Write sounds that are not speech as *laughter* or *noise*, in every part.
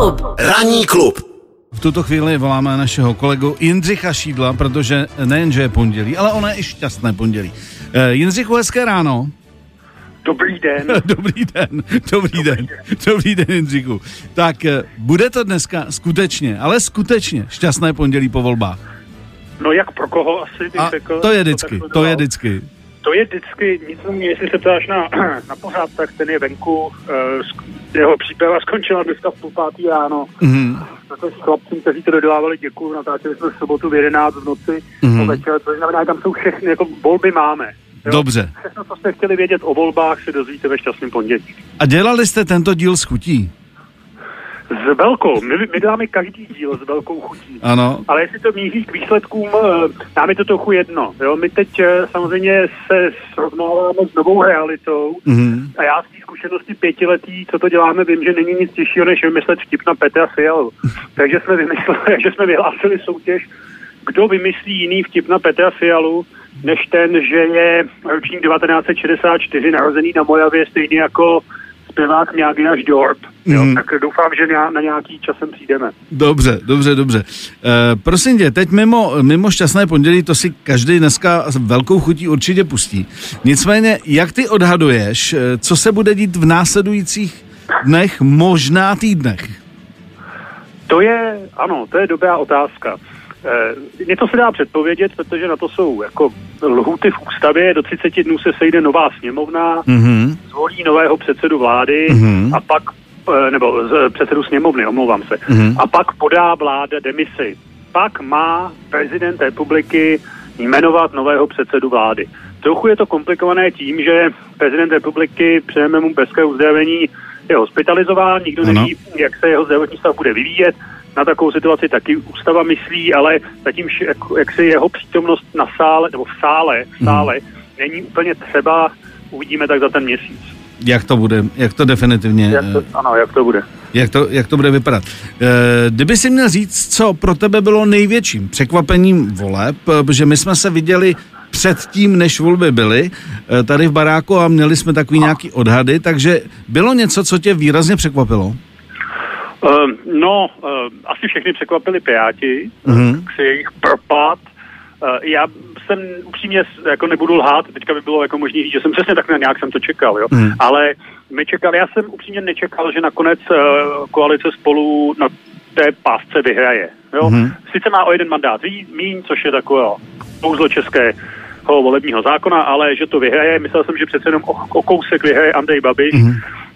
klub. Ranní klub. V tuto chvíli voláme našeho kolegu Jindřicha Šídla, protože nejenže je pondělí, ale ona je i šťastné pondělí. Eh, Jindřichu, hezké ráno. Dobrý den. *laughs* Dobrý den, dobrý den, dobrý den, Jindřichu. Tak eh, bude to dneska skutečně, ale skutečně šťastné pondělí po volbách. No jak pro koho asi bych A řekl. to je vždycky, to sledoval. je vždycky. To je vždycky, nicméně, jestli se ptáš na, *clears throat* na pořád, tak ten je venku. Jeho příprava skončila dneska v půl pátý ráno. Mhm. Protože s chlapcům, kteří to dodělávali, děkuju, natáčeli jsme v sobotu v 11 v noci mm-hmm. večer, to znamená, tam jsou všechny, jako volby máme. Jo? Dobře. Všechno, co jste chtěli vědět o volbách, si dozvíte ve šťastném pondělí. A dělali jste tento díl s chutí? S velkou, my, my dáme každý díl s velkou chutí. Ano. Ale jestli to míří k výsledkům, eh, nám je to trochu jedno. Jo? My teď eh, samozřejmě se srovnáváme s novou realitou Mhm. a já z té zkušenosti pětiletý, co to děláme, vím, že není nic těžšího, než vymyslet vtip na Petra Fialu. *laughs* Takže jsme, vymysleli, *laughs* že jsme vyhlásili soutěž, kdo vymyslí jiný vtip na Petra Fialu, než ten, že je ročník 1964 narozený na Mojavě, stejně jako zpěvák nějaký náš Dorp. Jo? Mhm. Tak doufám, že na, na nějaký časem přijdeme. Dobře, dobře, dobře. E, prosím tě, teď mimo, mimo šťastné pondělí, to si každý dneska s velkou chutí určitě pustí. Nicméně, jak ty odhaduješ, eh, co se bude dít v následujících dnech, možná týdnech? To je, ano, to je dobrá otázka. E, něco se dá předpovědět, protože na to jsou jako lhuty v ústavě, do 30 dnů se sejde nová sněmovna, Mhm. zvolí nového předsedu vlády Mhm. a pak, e, nebo z předsedu sněmovny, omlouvám se, Mhm. a pak podá vláda demisi. Pak má prezident republiky jmenovat nového předsedu vlády. Trochu je to komplikované tím, že prezident republiky přejeme mu brzké uzdravení je hospitalizován, nikdo Ano. neví, jak se jeho zdravotní stav bude vyvíjet. Na takovou situaci taky ústava myslí, ale zatím jak, jak si jeho přítomnost na sále, nebo v sále, v sále není úplně třeba, uvidíme tak za ten měsíc. Jak to bude, jak to definitivně, Jak to, eh, ano, jak to bude. jak to, jak to bude vypadat. E, kdyby si měl říct, co pro tebe bylo největším překvapením voleb, eh, protože my jsme se viděli předtím, než volby byly, tady v baráku a měli jsme takový nějaký odhady, takže bylo něco, co tě výrazně překvapilo? Uh, no, uh, asi všechny překvapili Piráti, Mhm. uh-huh. si jejich propad. Uh, já jsem upřímně jako nebudu lhát, teďka by bylo jako možný říct, že jsem přesně tak nějak jsem to čekal, jo. Mhm. Ale my čekali, já jsem upřímně nečekal, že nakonec uh, koalice spolu na té pásce vyhraje. Jo? Mhm. Sice má o jeden mandát ví- míň, což je takové kouzlo českého volebního zákona, ale že to vyhraje, myslel jsem, že přece jenom o, o kousek vyhraje Andrej Babiš. Mhm.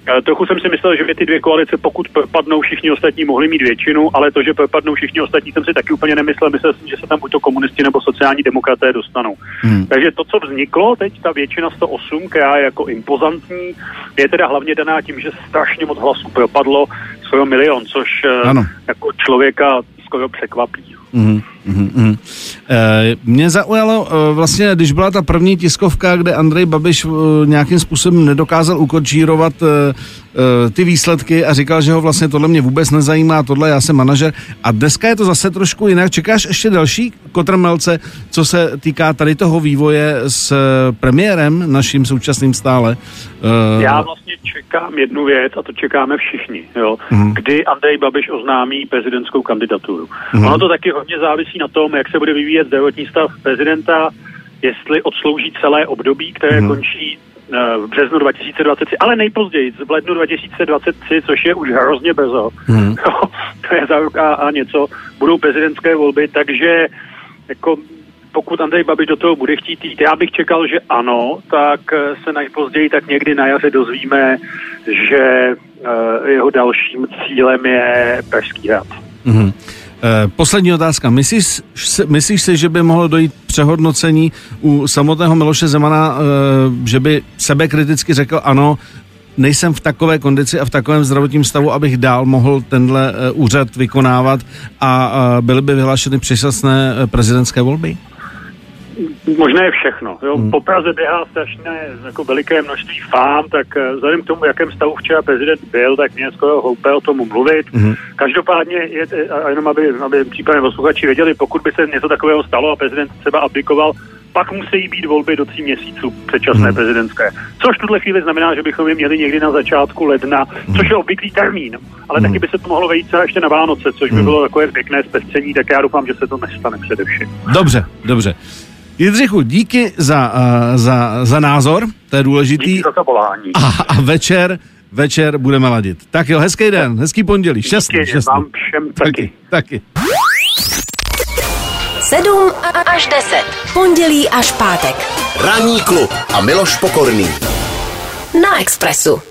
Eh, Trochu jsem si myslel, že by ty dvě koalice, pokud propadnou, všichni ostatní mohli mít většinu, ale to, že propadnou všichni ostatní, jsem si taky úplně nemyslel. Myslel jsem, že se tam buď to komunisti nebo sociální demokraté dostanou. Hmm. Takže to, co vzniklo teď, ta většina 108, která je jako impozantní, je teda hlavně daná tím, že strašně moc hlasů propadlo, skoro milion, což eh, Ano. jako člověka skoro překvapí. Mhm, mhm, mhm. E, mě zaujalo e, vlastně, když byla ta první tiskovka, kde Andrej Babiš e, nějakým způsobem nedokázal ukočírovat ty výsledky a říkal, že ho vlastně tohle mě vůbec nezajímá, tohle já jsem manažer. A dneska je to zase trošku jinak. Čekáš ještě další kotrmelce, co se týká tady toho vývoje s premiérem, naším současným stále? Já vlastně čekám jednu věc a to čekáme všichni, jo, Mhm. kdy Andrej Babiš oznámí prezidentskou kandidaturu. Mhm. Ono to taky hodně závisí na tom, jak se bude vyvíjet zdravotní stav prezidenta, jestli odslouží celé období, které Mhm. končí eh, v březnu 2023, ale nejpozději v lednu 2023, což je už hrozně brzo. *laughs* Jo, to je za rok a, a něco. Budou prezidentské volby, takže jako pokud Andrej Babiš do toho bude chtít jít, já bych čekal, že ano, tak eh, se nejpozději tak někdy na jaře dozvíme, že eh, jeho dalším cílem je Pražský hrad. Mhm. Eh, Poslední otázka. Myslíš, myslíš si, že by mohlo dojít přehodnocení u samotného Miloše Zemana, eh, že by sebekriticky řekl ano, nejsem v takové kondici a v takovém zdravotním stavu, abych dál mohl tenhle eh, úřad vykonávat a byly by vyhlášeny předčasné eh, prezidentské volby? Možné je všechno. Jo. Hmm. Hmm. Po Praze běhá strašné jako veliké množství fám, tak eh, vzhledem k tomu, v jakém stavu včera prezident byl, tak mě skoro hloupé o tom mluvit. Mhm. Každopádně, je, a jenom aby, aby případně posluchači věděli, pokud by se něco takového stalo a prezident třeba aplikoval, pak musí být volby do tří měsíců předčasné Hmm. prezidentské. Což v tuhle chvíli znamená, že bychom je měli někdy na začátku ledna, Hmm. což je obvyklý termín. Ale taky by se to mohlo vejít třeba ještě na Vánoce, což by Hmm. bylo takové pěkné zpestření, tak já doufám, že se to nestane především. Dobře, dobře. Jindřichu, díky za, uh, za, za názor, to je důležitý. Díky za to volání. A, a večer, večer budeme ladit. Tak jo, hezký den, hezký pondělí, šťastný, Díky šťastný. vám všem taky. Taky, taky. 7 až 10. Pondělí až pátek. Ranní klub a Miloš Pokorný. Na Expressu.